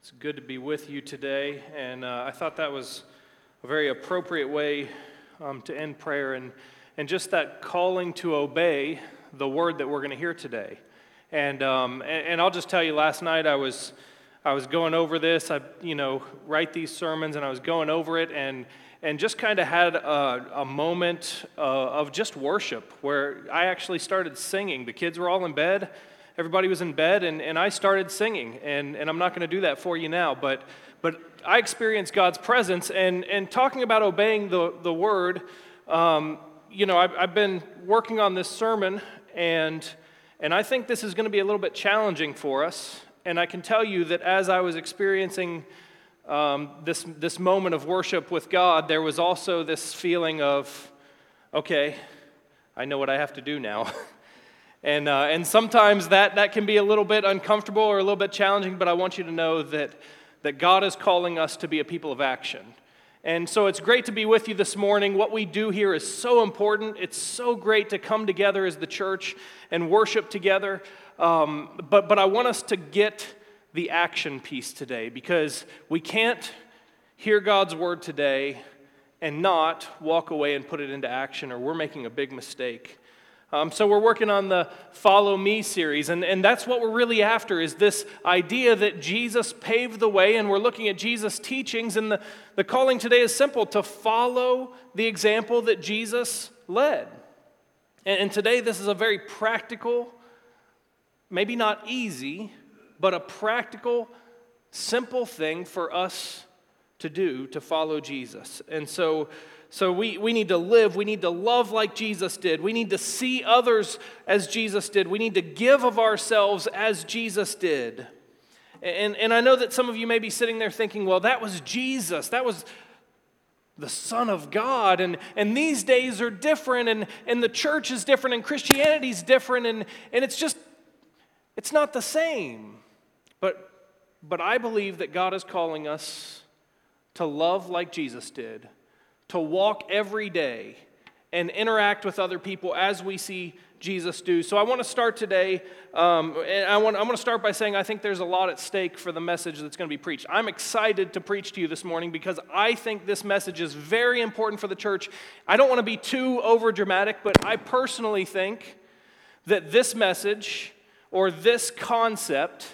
It's good to be with you today, and uh, I thought that was a very appropriate way um, to end prayer and, and just that calling to obey the word that we're going to hear today. And, um, and, and, I'll just tell you, last night I was, I was going over this. I, you know, write these sermons, and I was going over it, and, and just kind of had a, a moment uh, of just worship where I actually started singing. The kids were all in bed everybody was in bed and, and I started singing. And, and I'm not going to do that for you now, but, but I experienced God's presence. And, and talking about obeying the, the word, um, you know, I've, I've been working on this sermon, and, and I think this is going to be a little bit challenging for us. And I can tell you that as I was experiencing um, this, this moment of worship with God, there was also this feeling of, okay, I know what I have to do now. And, uh, and sometimes that, that can be a little bit uncomfortable or a little bit challenging, but I want you to know that, that God is calling us to be a people of action. And so it's great to be with you this morning. What we do here is so important. It's so great to come together as the church and worship together. Um, but, but I want us to get the action piece today because we can't hear God's word today and not walk away and put it into action, or we're making a big mistake. Um, so we're working on the Follow Me series, and, and that's what we're really after is this idea that Jesus paved the way, and we're looking at Jesus' teachings, and the, the calling today is simple to follow the example that Jesus led. And, and today this is a very practical, maybe not easy, but a practical, simple thing for us to do to follow Jesus. And so so we, we need to live, we need to love like Jesus did, we need to see others as Jesus did, we need to give of ourselves as Jesus did. And, and I know that some of you may be sitting there thinking, well, that was Jesus, that was the Son of God, and, and these days are different, and, and the church is different, and Christianity is different, and, and it's just, it's not the same. But, but I believe that God is calling us to love like Jesus did to walk every day and interact with other people as we see Jesus do. So I want to start today, um, and I want, I want to start by saying I think there's a lot at stake for the message that's going to be preached. I'm excited to preach to you this morning because I think this message is very important for the church. I don't want to be too over dramatic, but I personally think that this message or this concept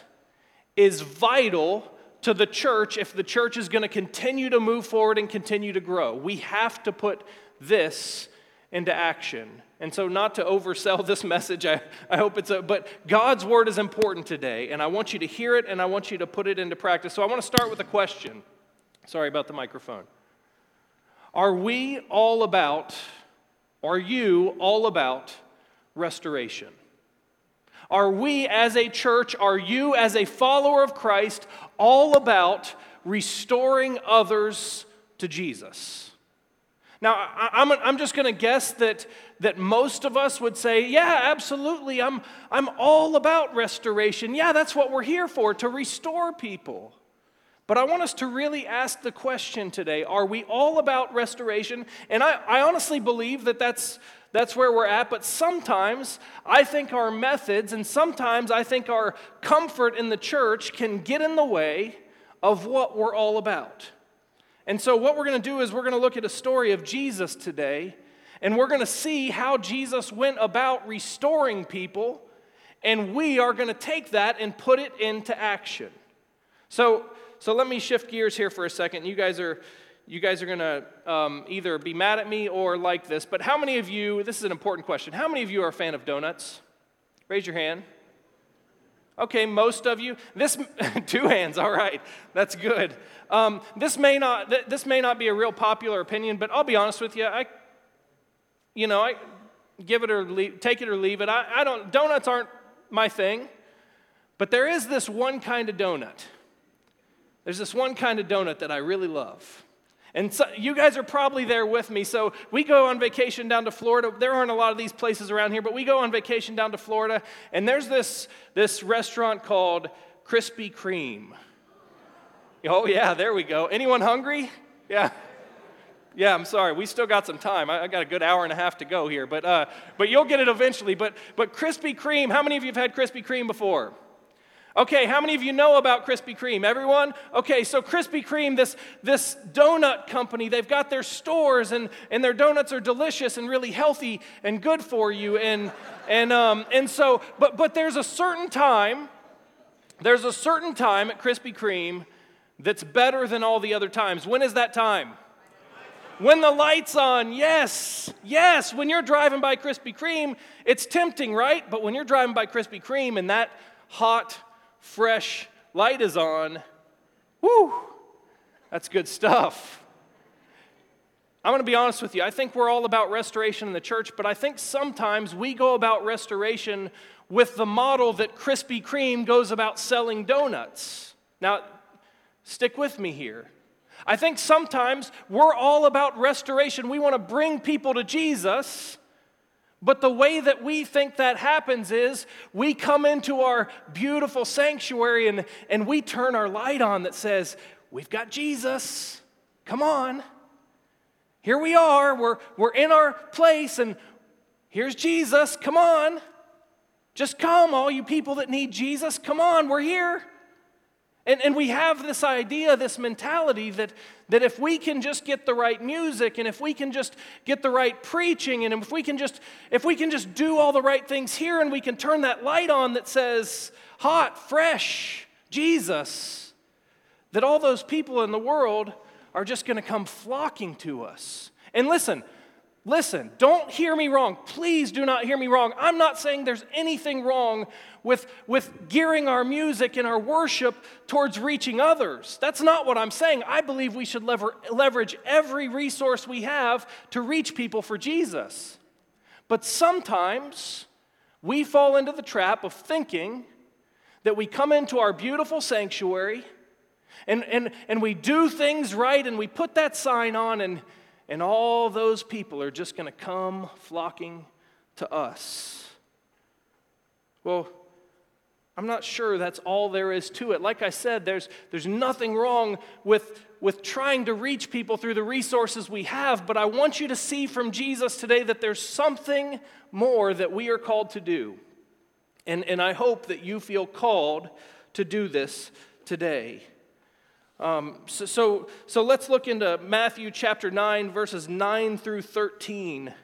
is vital to the church if the church is going to continue to move forward and continue to grow. We have to put this into action. And so, not to oversell this message, I, I hope it's a, but God's word is important today, and I want you to hear it and I want you to put it into practice. So, I want to start with a question. Sorry about the microphone. Are we all about, are you all about restoration? Are we as a church, are you as a follower of Christ, all about restoring others to Jesus? Now, I'm, I'm just going to guess that, that most of us would say, yeah, absolutely, I'm, I'm all about restoration. Yeah, that's what we're here for, to restore people. But I want us to really ask the question today are we all about restoration? And I, I honestly believe that that's, that's where we're at. But sometimes I think our methods and sometimes I think our comfort in the church can get in the way of what we're all about. And so, what we're going to do is we're going to look at a story of Jesus today, and we're going to see how Jesus went about restoring people, and we are going to take that and put it into action. So, so let me shift gears here for a second. You guys are you guys are going to um, either be mad at me or like this, but how many of you, this is an important question, how many of you are a fan of donuts? Raise your hand. Okay, most of you. This two hands. All right, that's good. Um, this may not th- this may not be a real popular opinion, but I'll be honest with you. I, you know, I give it or leave, take it or leave it. I, I don't. Donuts aren't my thing, but there is this one kind of donut. There's this one kind of donut that I really love. And so, you guys are probably there with me. So we go on vacation down to Florida. There aren't a lot of these places around here, but we go on vacation down to Florida, and there's this, this restaurant called Krispy Kreme. Oh, yeah, there we go. Anyone hungry? Yeah. Yeah, I'm sorry. We still got some time. I, I got a good hour and a half to go here, but, uh, but you'll get it eventually. But, but Krispy Kreme, how many of you have had Krispy Kreme before? Okay, how many of you know about Krispy Kreme? Everyone? Okay, so Krispy Kreme, this, this donut company, they've got their stores and, and their donuts are delicious and really healthy and good for you. And, and, um, and so, but, but there's a certain time, there's a certain time at Krispy Kreme that's better than all the other times. When is that time? When the light's on, yes, yes. When you're driving by Krispy Kreme, it's tempting, right? But when you're driving by Krispy Kreme and that hot, fresh light is on, whoo, that's good stuff. I'm going to be honest with you. I think we're all about restoration in the church, but I think sometimes we go about restoration with the model that Krispy Kreme goes about selling donuts. Now, stick with me here. I think sometimes we're all about restoration. We want to bring people to Jesus. But the way that we think that happens is we come into our beautiful sanctuary and, and we turn our light on that says, We've got Jesus. Come on. Here we are. We're, we're in our place and here's Jesus. Come on. Just come, all you people that need Jesus. Come on, we're here. And, and we have this idea, this mentality that, that if we can just get the right music and if we can just get the right preaching and if we can just if we can just do all the right things here and we can turn that light on that says hot, fresh, Jesus, that all those people in the world are just going to come flocking to us. And listen, Listen, don't hear me wrong. Please do not hear me wrong. I'm not saying there's anything wrong with, with gearing our music and our worship towards reaching others. That's not what I'm saying. I believe we should lever, leverage every resource we have to reach people for Jesus. But sometimes we fall into the trap of thinking that we come into our beautiful sanctuary and, and, and we do things right and we put that sign on and and all those people are just going to come flocking to us. Well, I'm not sure that's all there is to it. Like I said, there's, there's nothing wrong with, with trying to reach people through the resources we have, but I want you to see from Jesus today that there's something more that we are called to do. And, and I hope that you feel called to do this today. Um, so, so, so let's look into Matthew chapter 9, verses 9 through 13.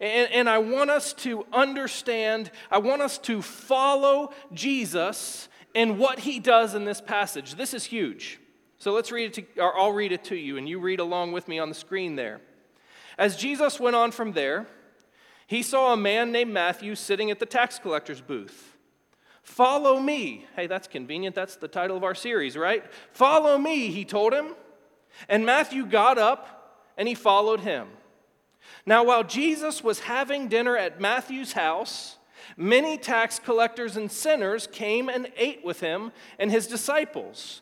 And, and I want us to understand, I want us to follow Jesus and what he does in this passage. This is huge. So let's read it to, or I'll read it to you, and you read along with me on the screen there. As Jesus went on from there, he saw a man named Matthew sitting at the tax collector's booth. Follow me. Hey, that's convenient. That's the title of our series, right? Follow me, he told him. And Matthew got up and he followed him. Now, while Jesus was having dinner at Matthew's house, many tax collectors and sinners came and ate with him and his disciples.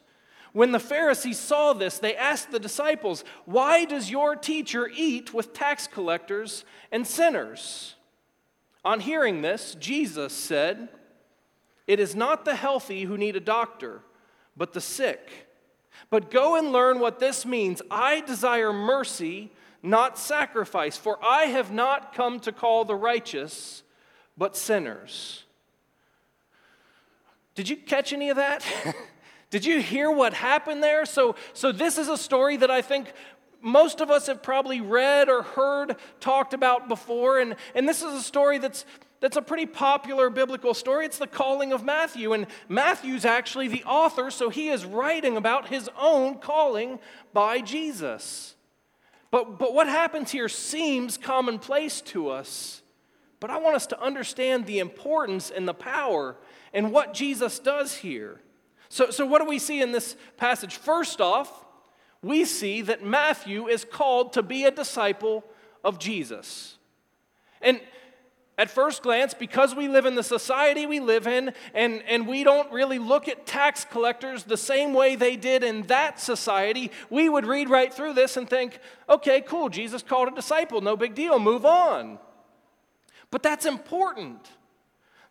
When the Pharisees saw this, they asked the disciples, Why does your teacher eat with tax collectors and sinners? On hearing this, Jesus said, it is not the healthy who need a doctor, but the sick. But go and learn what this means. I desire mercy, not sacrifice, for I have not come to call the righteous, but sinners. Did you catch any of that? Did you hear what happened there? So, so this is a story that I think most of us have probably read or heard talked about before. And, and this is a story that's that's a pretty popular biblical story. It's the calling of Matthew. And Matthew's actually the author, so he is writing about his own calling by Jesus. But, but what happens here seems commonplace to us. But I want us to understand the importance and the power and what Jesus does here. So, so what do we see in this passage? First off, we see that Matthew is called to be a disciple of Jesus. And at first glance, because we live in the society we live in, and, and we don't really look at tax collectors the same way they did in that society, we would read right through this and think, okay, cool, Jesus called a disciple, no big deal, move on. But that's important.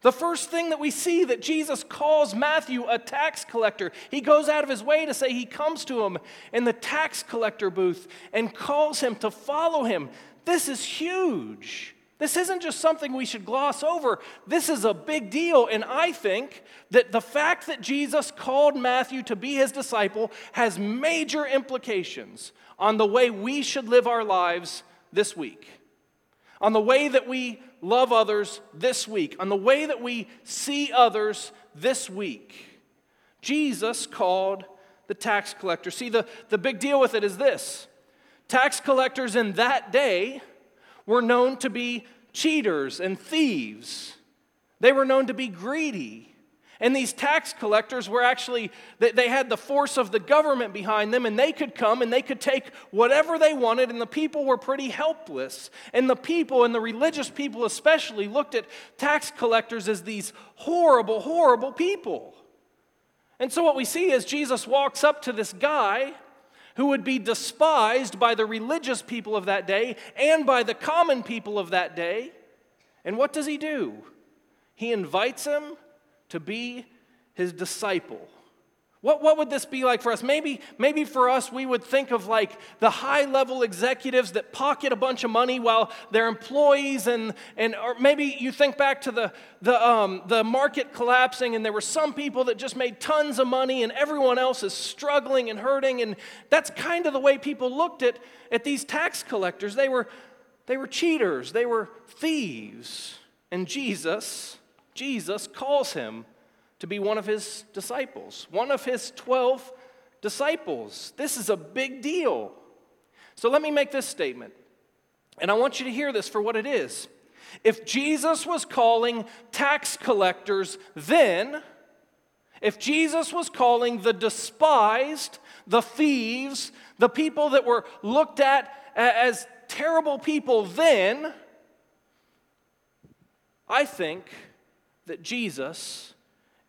The first thing that we see that Jesus calls Matthew a tax collector, he goes out of his way to say he comes to him in the tax collector booth and calls him to follow him. This is huge. This isn't just something we should gloss over. This is a big deal. And I think that the fact that Jesus called Matthew to be his disciple has major implications on the way we should live our lives this week, on the way that we love others this week, on the way that we see others this week. Jesus called the tax collector. See, the, the big deal with it is this tax collectors in that day were known to be cheaters and thieves. They were known to be greedy. And these tax collectors were actually, they had the force of the government behind them, and they could come and they could take whatever they wanted, and the people were pretty helpless. And the people, and the religious people especially, looked at tax collectors as these horrible, horrible people. And so what we see is Jesus walks up to this guy who would be despised by the religious people of that day and by the common people of that day. And what does he do? He invites him to be his disciple. What, what would this be like for us? Maybe, maybe for us, we would think of like the high level executives that pocket a bunch of money while their employees, and, and or maybe you think back to the, the, um, the market collapsing, and there were some people that just made tons of money, and everyone else is struggling and hurting. And that's kind of the way people looked at, at these tax collectors. They were, they were cheaters, they were thieves. And Jesus, Jesus calls him to be one of his disciples, one of his 12 disciples. This is a big deal. So let me make this statement, and I want you to hear this for what it is. If Jesus was calling tax collectors then, if Jesus was calling the despised, the thieves, the people that were looked at as terrible people then, I think that Jesus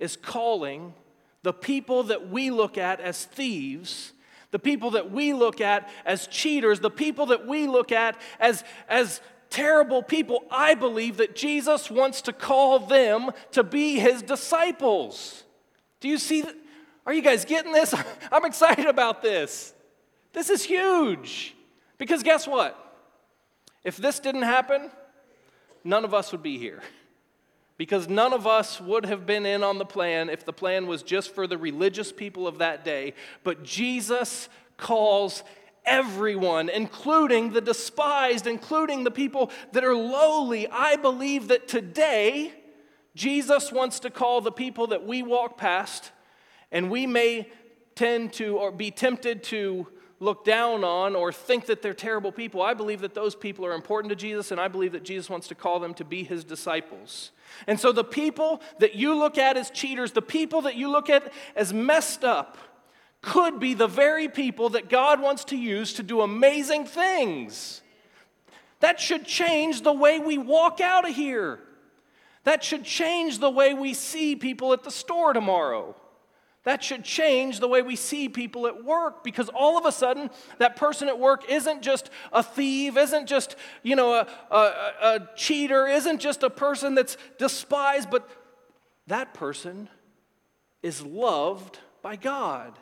is calling the people that we look at as thieves, the people that we look at as cheaters, the people that we look at as, as terrible people, I believe that Jesus wants to call them to be his disciples. Do you see? That? Are you guys getting this? I'm excited about this. This is huge. Because guess what? If this didn't happen, none of us would be here because none of us would have been in on the plan if the plan was just for the religious people of that day. But Jesus calls everyone, including the despised, including the people that are lowly. I believe that today, Jesus wants to call the people that we walk past, and we may tend to or be tempted to look down on or think that they're terrible people. I believe that those people are important to Jesus, and I believe that Jesus wants to call them to be his disciples. And so the people that you look at as cheaters, the people that you look at as messed up, could be the very people that God wants to use to do amazing things. That should change the way we walk out of here. That should change the way we see people at the store tomorrow. That should change the way we see people at work because all of a sudden, that person at work isn't just a thief, isn't just, you know, a, a, a cheater, isn't just a person that's despised, but that person is loved by God.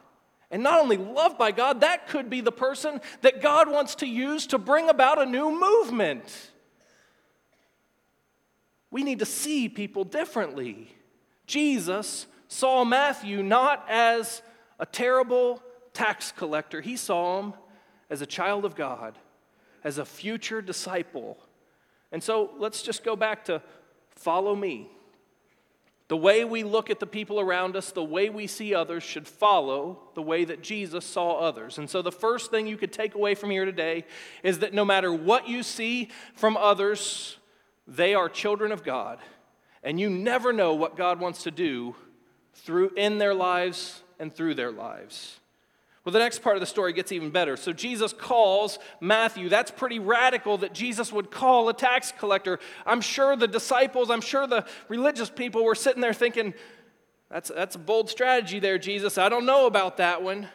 And not only loved by God, that could be the person that God wants to use to bring about a new movement. We need to see people differently. Jesus saw Matthew not as a terrible tax collector, he saw him as a child of God, as a future disciple. And so let's just go back to follow me. The way we look at the people around us, the way we see others, should follow the way that Jesus saw others. And so, the first thing you could take away from here today is that no matter what you see from others, they are children of God. And you never know what God wants to do through in their lives and through their lives. Well, the next part of the story gets even better. So Jesus calls Matthew. That's pretty radical that Jesus would call a tax collector. I'm sure the disciples, I'm sure the religious people were sitting there thinking, that's, that's a bold strategy there, Jesus. I don't know about that one.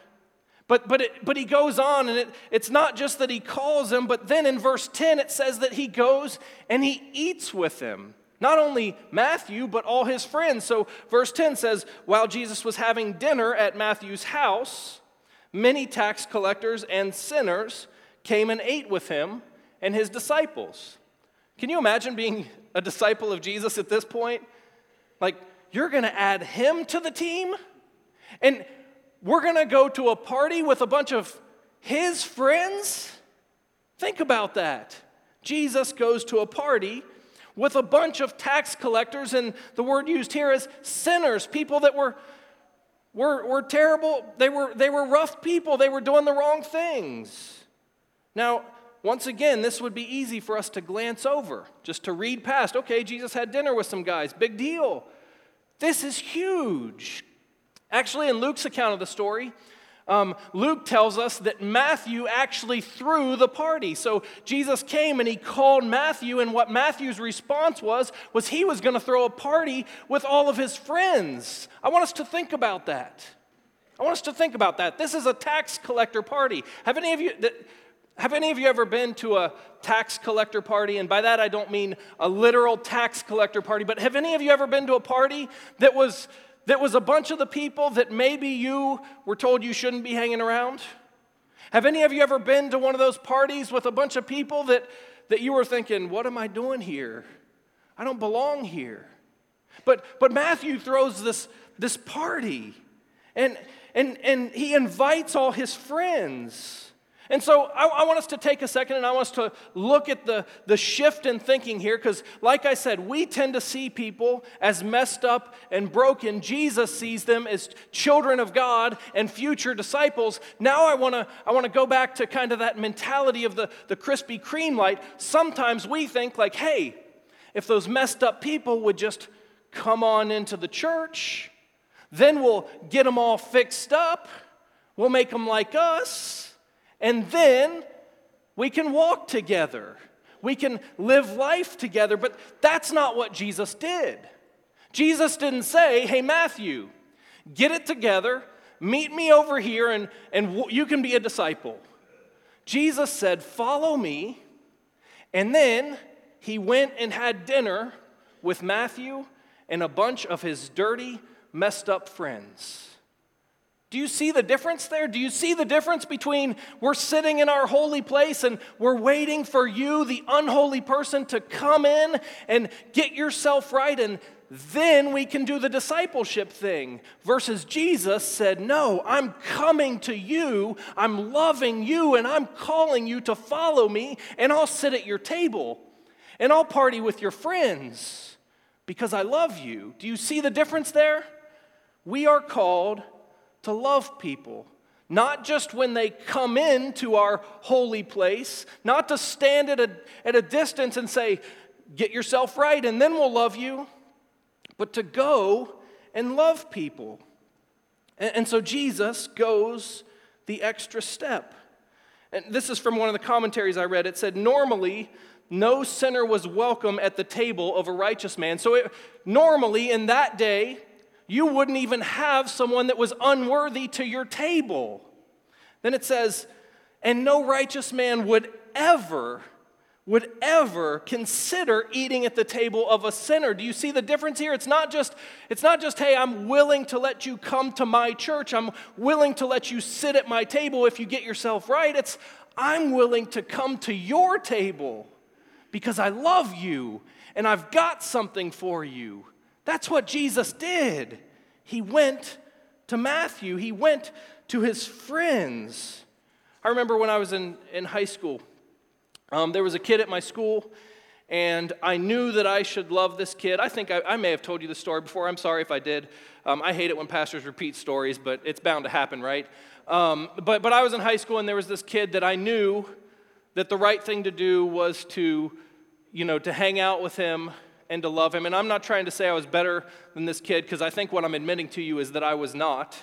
But, but, it, but he goes on, and it, it's not just that he calls him, but then in verse 10 it says that he goes and he eats with him. Not only Matthew, but all his friends. So, verse 10 says, While Jesus was having dinner at Matthew's house, many tax collectors and sinners came and ate with him and his disciples. Can you imagine being a disciple of Jesus at this point? Like, you're to add him to the team? And we're to go to a party with a bunch of his friends? Think about that. Jesus goes to a party with a bunch of tax collectors, and the word used here is sinners, people that were, were, were terrible, they were, they were rough people, they were doing the wrong things. Now, once again, this would be easy for us to glance over, just to read past. Okay, Jesus had dinner with some guys, big deal. This is huge. Actually, in Luke's account of the story, um, Luke tells us that Matthew actually threw the party. So Jesus came and he called Matthew, and what Matthew's response was, was he was going to throw a party with all of his friends. I want us to think about that. I want us to think about that. This is a tax collector party. Have any of you. Have any of you ever been to a tax collector party? And by that I don't mean a literal tax collector party, but have any of you ever been to a party that was that was a bunch of the people that maybe you were told you shouldn't be hanging around? Have any of you ever been to one of those parties with a bunch of people that, that you were thinking, what am I doing here? I don't belong here. But, but Matthew throws this, this party and, and, and he invites all his friends. And so I, I, want us to take a second and I want us to look at the, the shift in thinking here because, like I said, we tend to see people as messed up and broken. Jesus sees them as children of God and future disciples. Now I want to I want to go back to kind of that mentality of the, the Krispy Kreme light. Sometimes we think, like, hey, if those messed up people would just come on into the church, then we'll get them all fixed up, we'll make them like us and then we can walk together. We can live life together. But that's not what Jesus did. Jesus didn't say, hey, Matthew, get it together, meet me over here, and, and you can be a disciple. Jesus said, follow me. And then he went and had dinner with Matthew and a bunch of his dirty, messed up friends. Do you see the difference there? Do you see the difference between we're sitting in our holy place and we're waiting for you, the unholy person, to come in and get yourself right, and then we can do the discipleship thing? Versus Jesus said, No, I'm coming to you, I'm loving you, and I'm calling you to follow me, and I'll sit at your table and I'll party with your friends because I love you. Do you see the difference there? We are called to love people. Not just when they come into our holy place, not to stand at a, at a distance and say, Get yourself right and then we'll love you, but to go and love people. And, and so Jesus goes the extra step. And this is from one of the commentaries I read. It said, Normally, no sinner was welcome at the table of a righteous man. So, it, normally in that day, you wouldn't even have someone that was unworthy to your table. Then it says, and no righteous man would ever would ever consider eating at the table of a sinner. Do you see the difference here? It's not just it's not just hey, I'm willing to let you come to my church. I'm willing to let you sit at my table if you get yourself right. It's I'm willing to come to your table because I love you and I've got something for you. That's what Jesus did. He went to Matthew, he went to his friends. I remember when I was in, in high school, um, there was a kid at my school, and I knew that I should love this kid. I think I, I may have told you the story before. I'm sorry if I did. Um, I hate it when pastors repeat stories, but it's bound to happen, right? Um, but, but I was in high school, and there was this kid that I knew that the right thing to do was to, you know, to hang out with him and to love him. And I'm not trying to say I was better than this kid because I think what I'm admitting to you is that I was not.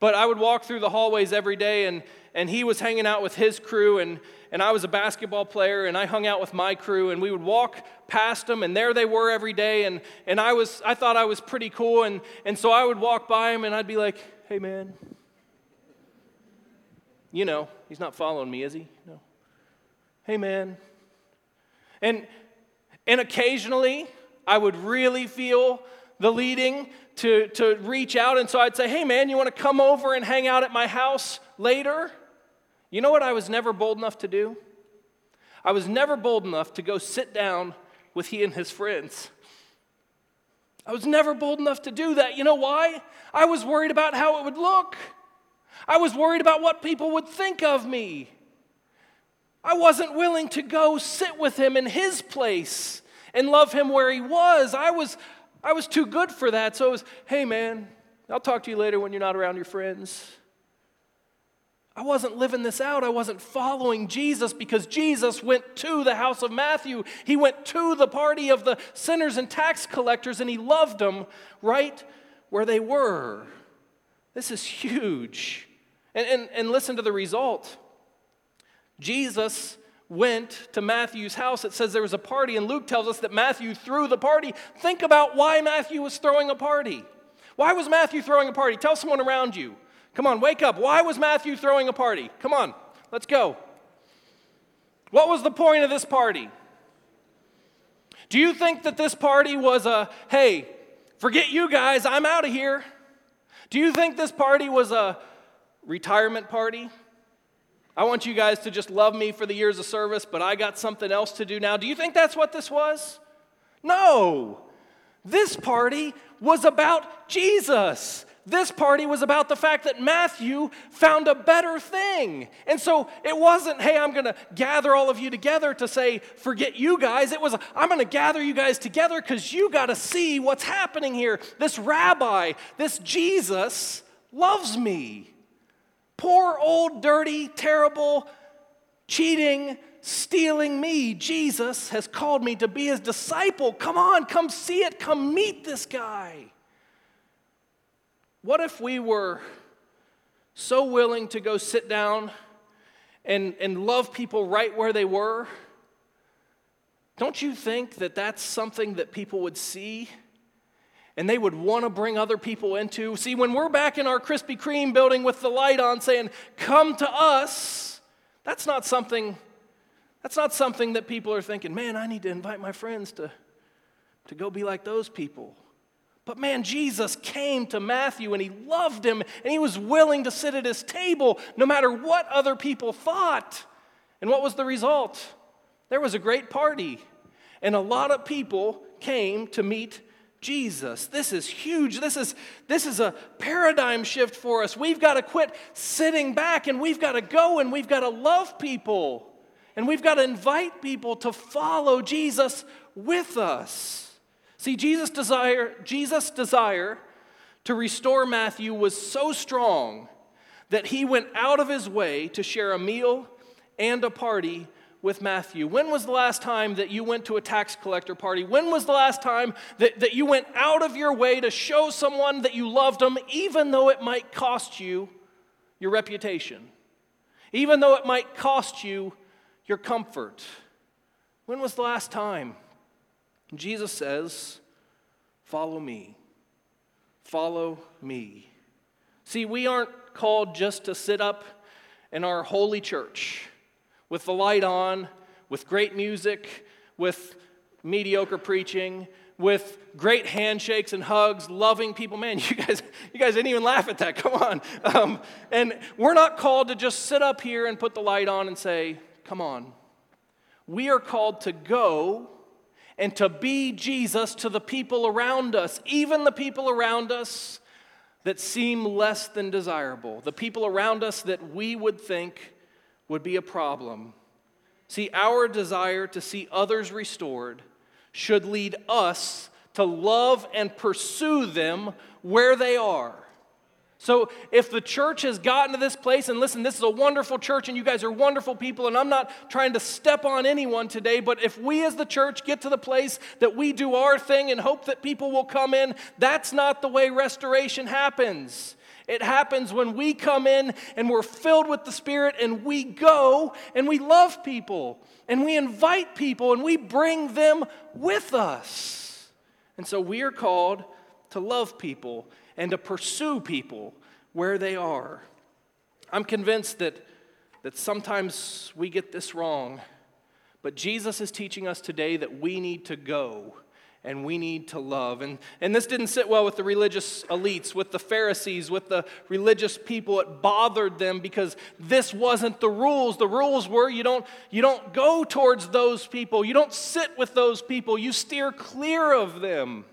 But I would walk through the hallways every day, and, and he was hanging out with his crew, and, and I was a basketball player, and I hung out with my crew, and we would walk past them, and there they were every day, and, and I, was, I thought I was pretty cool, and, and so I would walk by him, and I'd be like, hey, man. You know, he's not following me, is he? No. Hey, man. And and occasionally, I would really feel the leading to, to reach out. And so I'd say, hey, man, you want to come over and hang out at my house later? You know what I was never bold enough to do? I was never bold enough to go sit down with he and his friends. I was never bold enough to do that. You know why? I was worried about how it would look. I was worried about what people would think of me. I wasn't willing to go sit with him in his place and love him where he was. I was, I was too good for that. So it was, hey man, I'll talk to you later when you're not around your friends. I wasn't living this out. I wasn't following Jesus because Jesus went to the house of Matthew. He went to the party of the sinners and tax collectors and he loved them right where they were. This is huge. And, and, and listen to the result. Jesus went to Matthew's house. It says there was a party, and Luke tells us that Matthew threw the party. Think about why Matthew was throwing a party. Why was Matthew throwing a party? Tell someone around you. Come on, wake up. Why was Matthew throwing a party? Come on, let's go. What was the point of this party? Do you think that this party was a, hey, forget you guys, I'm out of here? Do you think this party was a retirement party? I want you guys to just love me for the years of service, but I got something else to do now. Do you think that's what this was? No. This party was about Jesus. This party was about the fact that Matthew found a better thing. And so it wasn't, hey, I'm going to gather all of you together to say, forget you guys. It was, I'm going to gather you guys together because you got to see what's happening here. This rabbi, this Jesus, loves me. Poor, old, dirty, terrible, cheating, stealing me. Jesus has called me to be his disciple. Come on, come see it. Come meet this guy. What if we were so willing to go sit down and, and love people right where they were? Don't you think that that's something that people would see and they would want to bring other people into? See, when we're back in our Krispy Kreme building with the light on saying, Come to us, that's not something. That's not something that people are thinking, man, I need to invite my friends to, to go be like those people. But man, Jesus came to Matthew and he loved him and he was willing to sit at his table no matter what other people thought. And what was the result? There was a great party, and a lot of people came to meet Jesus. This is huge. This is, this is a paradigm shift for us. We've got to quit sitting back and we've got to go and we've got to love people. And we've got to invite people to follow Jesus with us. See, Jesus' desire, Jesus' desire to restore Matthew was so strong that he went out of his way to share a meal and a party with Matthew. When was the last time that you went to a tax collector party? When was the last time that, that you went out of your way to show someone that you loved them, even though it might cost you your reputation? Even though it might cost you your comfort? When was the last time? Jesus says, Follow me. Follow me. See, we aren't called just to sit up in our holy church with the light on, with great music, with mediocre preaching, with great handshakes and hugs, loving people. Man, you guys, you guys didn't even laugh at that. Come on. Um, and we're not called to just sit up here and put the light on and say, Come on. We are called to go and to be Jesus to the people around us, even the people around us that seem less than desirable, the people around us that we would think would be a problem. See, our desire to see others restored should lead us to love and pursue them where they are. So, if the church has gotten to this place, and listen, this is a wonderful church, and you guys are wonderful people, and I'm not trying to step on anyone today, but if we as the church get to the place that we do our thing and hope that people will come in, that's not the way restoration happens. It happens when we come in and we're filled with the Spirit and we go and we love people and we invite people and we bring them with us. And so we are called to love people and to pursue people where they are. I'm convinced that, that sometimes we get this wrong, but Jesus is teaching us today that we need to go and we need to love. And, and this didn't sit well with the religious elites, with the Pharisees, with the religious people. It bothered them because this wasn't the rules. The rules were you don't, you don't go towards those people, you don't sit with those people, you steer clear of them.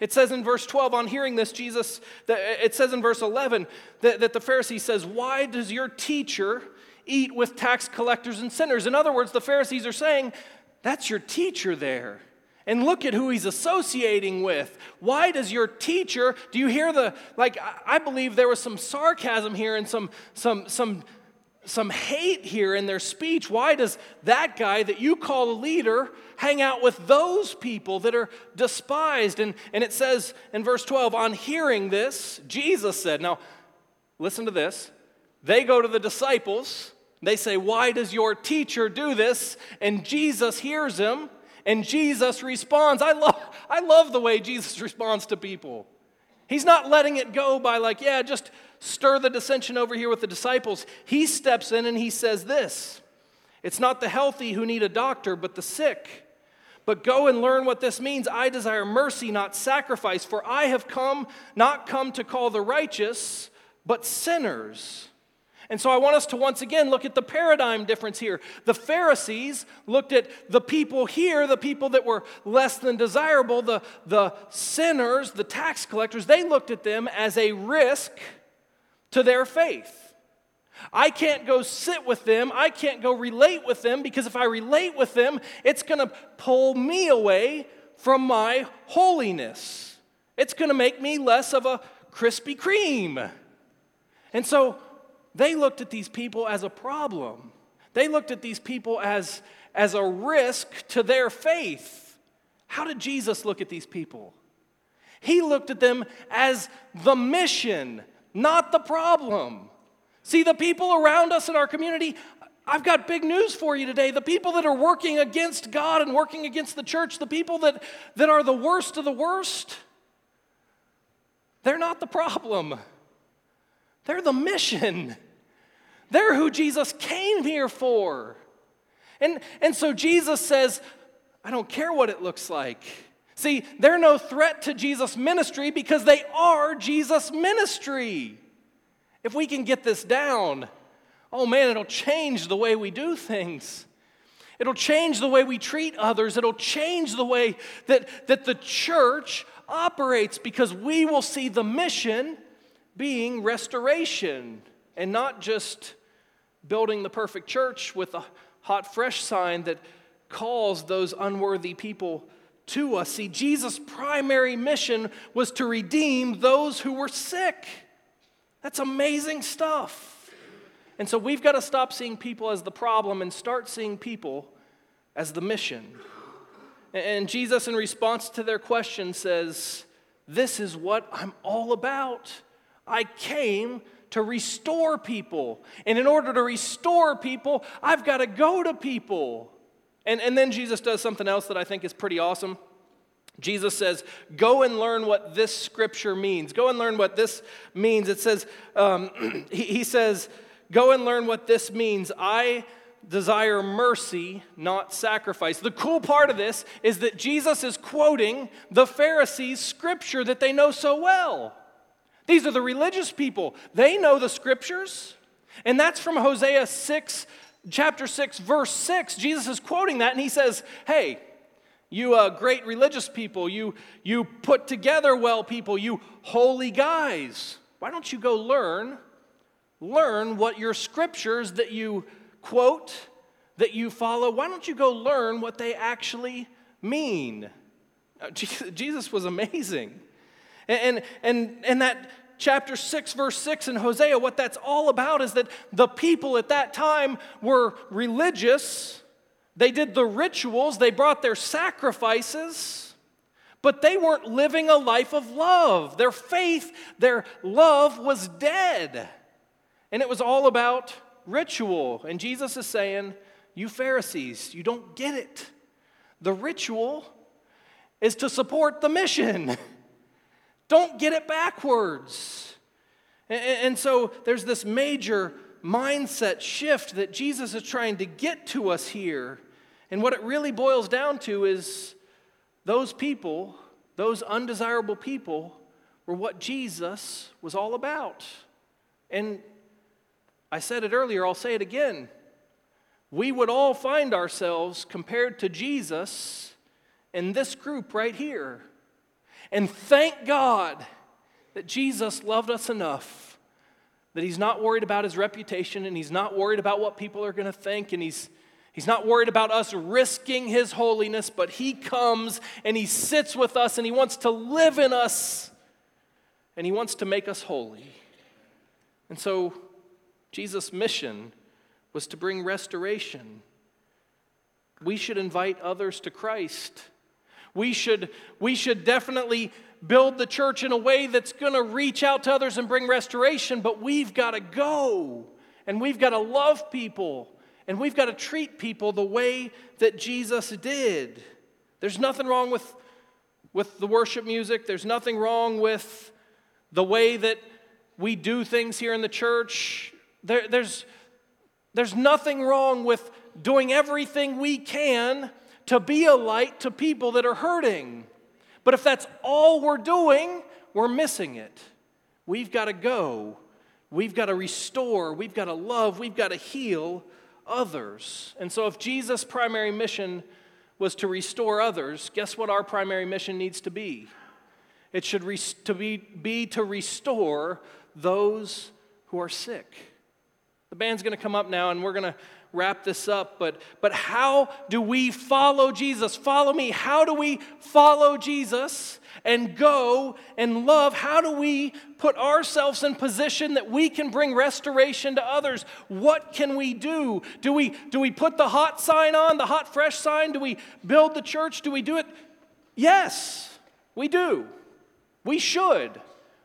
It says in verse 12, on hearing this, Jesus, it says in verse 11 that, that the Pharisee says, Why does your teacher eat with tax collectors and sinners? In other words, the Pharisees are saying, That's your teacher there. And look at who he's associating with. Why does your teacher, do you hear the, like, I believe there was some sarcasm here and some, some, some, some hate here in their speech. Why does that guy that you call a leader hang out with those people that are despised? And, and it says in verse 12, on hearing this, Jesus said, Now, listen to this. They go to the disciples. They say, Why does your teacher do this? And Jesus hears him and Jesus responds. I love, I love the way Jesus responds to people. He's not letting it go by, like, yeah, just stir the dissension over here with the disciples. He steps in and he says this It's not the healthy who need a doctor, but the sick. But go and learn what this means. I desire mercy, not sacrifice, for I have come, not come to call the righteous, but sinners. And so I want us to once again look at the paradigm difference here. The Pharisees looked at the people here, the people that were less than desirable, the, the sinners, the tax collectors, they looked at them as a risk to their faith. I can't go sit with them. I can't go relate with them because if I relate with them, it's going to pull me away from my holiness. It's going to make me less of a Krispy Kreme. And so they looked at these people as a problem. They looked at these people as, as a risk to their faith. How did Jesus look at these people? He looked at them as the mission, not the problem. See, the people around us in our community, I've got big news for you today. The people that are working against God and working against the church, the people that, that are the worst of the worst, they're not the problem. They're the mission. They're who Jesus came here for. And, and so Jesus says, I don't care what it looks like. See, they're no threat to Jesus' ministry because they are Jesus' ministry. If we can get this down, oh man, it'll change the way we do things. It'll change the way we treat others. It'll change the way that, that the church operates because we will see the mission being restoration and not just building the perfect church with a hot, fresh sign that calls those unworthy people to us. See, Jesus' primary mission was to redeem those who were sick. That's amazing stuff. And so we've got to stop seeing people as the problem and start seeing people as the mission. And Jesus, in response to their question, says, This is what I'm all about. I came to restore people. And in order to restore people, I've got to go to people. And, and then Jesus does something else that I think is pretty awesome. Jesus says, Go and learn what this scripture means. Go and learn what this means. It says, um, he, he says, Go and learn what this means. I desire mercy, not sacrifice. The cool part of this is that Jesus is quoting the Pharisees' scripture that they know so well. These are the religious people. They know the scriptures. And that's from Hosea 6, chapter 6, verse 6. Jesus is quoting that and he says, Hey, you uh, great religious people, you, you put together well people, you holy guys, why don't you go learn? Learn what your scriptures that you quote, that you follow, why don't you go learn what they actually mean? Uh, Jesus was amazing. And, and, and that chapter 6, verse 6 in Hosea, what that's all about is that the people at that time were religious. They did the rituals, they brought their sacrifices, but they weren't living a life of love. Their faith, their love was dead. And it was all about ritual. And Jesus is saying, You Pharisees, you don't get it. The ritual is to support the mission. Don't get it backwards. And, so there's this major mindset shift that Jesus is trying to get to us here. And what it really boils down to is those people, those undesirable people, were what Jesus was all about. And I said it earlier, I'll say it again. We would all find ourselves compared to Jesus in this group right here. And thank God that Jesus loved us enough that he's not worried about his reputation and he's not worried about what people are going to think and he's He's not worried about us risking his holiness, but he comes and he sits with us and he wants to live in us and he wants to make us holy. And so Jesus' mission was to bring restoration. We should invite others to Christ. We should, we should definitely build the church in a way that's going to reach out to others and bring restoration, but we've got to go and we've got to love people and we've got to treat people the way that Jesus did. There's nothing wrong with, with the worship music, there's nothing wrong with the way that we do things here in the church. There, there's, there's nothing wrong with doing everything we can to be a light to people that are hurting. But if that's all we're doing, we're missing it. We've got to go. We've got to restore. We've got to love. We've got to heal others. And so, if Jesus' primary mission was to restore others, guess what our primary mission needs to be? It should re- to be, be to restore those who are sick. The band's going to come up now and we're going to wrap this up, but, but how do we follow Jesus? Follow me. How do we follow Jesus and go and love? How do we put ourselves in position that we can bring restoration to others? What can we do? Do we, do we put the hot sign on, the hot fresh sign? Do we build the church? Do we do it? Yes, we do. We should.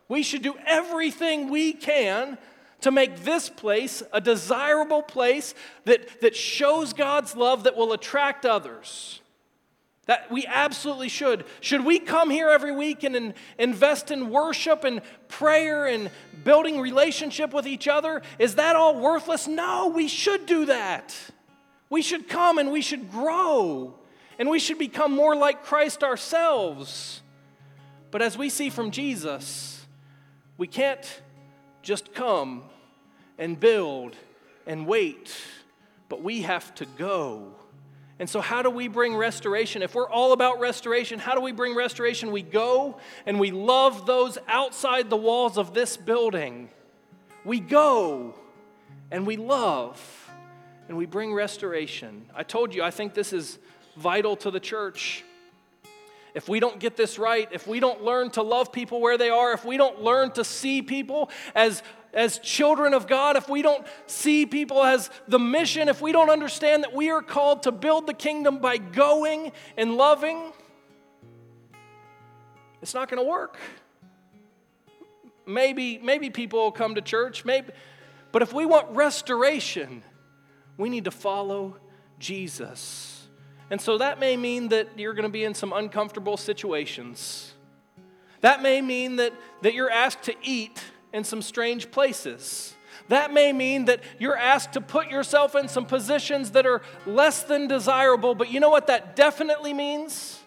We should do everything we can to make this place a desirable place that, that shows God's love that will attract others. That we absolutely should. Should we come here every week and in, invest in worship and prayer and building relationship with each other? Is that all worthless? No, we should do that. We should come and we should grow and we should become more like Christ ourselves. But as we see from Jesus, we can't just come and build and wait, but we have to go. And so, how do we bring restoration? If we're all about restoration, how do we bring restoration? We go and we love those outside the walls of this building. We go and we love and we bring restoration. I told you, I think this is vital to the church. If we don't get this right, if we don't learn to love people where they are, if we don't learn to see people as as children of God, if we don't see people as the mission, if we don't understand that we are called to build the kingdom by going and loving, it's not going to work. Maybe, maybe people will come to church, maybe, but if we want restoration, we need to follow Jesus. And so that may mean that you're going to be in some uncomfortable situations. That may mean that, that you're asked to eat in some strange places. That may mean that you're asked to put yourself in some positions that are less than desirable, but you know what that definitely means?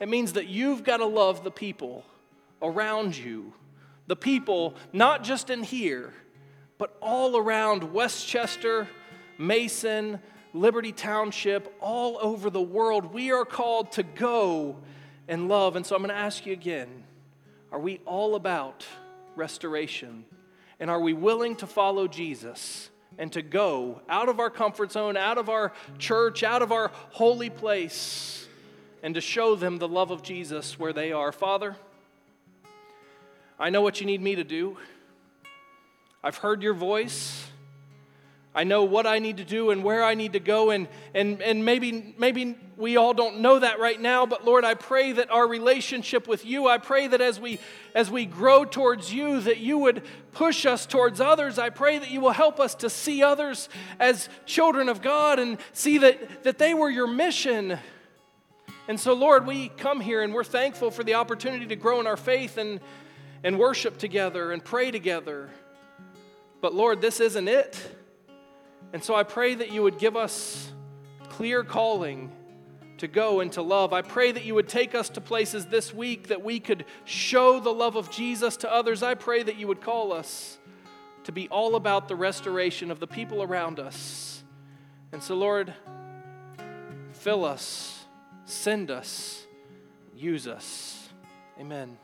It means that you've got to love the people around you. The people, not just in here, but all around Westchester, Mason, Liberty Township, all over the world. We are called to go and love. And so I'm going to ask you again are we all about restoration? And are we willing to follow Jesus and to go out of our comfort zone, out of our church, out of our holy place, and to show them the love of Jesus where they are? Father, I know what you need me to do. I've heard your voice. I know what I need to do and where I need to go, and, and, and maybe, maybe we all don't know that right now, but Lord, I pray that our relationship with you, I pray that as we, as we grow towards you, that you would push us towards others. I pray that you will help us to see others as children of God and see that, that they were your mission. And so, Lord, we come here and we're thankful for the opportunity to grow in our faith and, and worship together and pray together. But Lord, this isn't it. And so I pray that you would give us clear calling to go and to love. I pray that you would take us to places this week that we could show the love of Jesus to others. I pray that you would call us to be all about the restoration of the people around us. And so, Lord, fill us, send us, use us. Amen.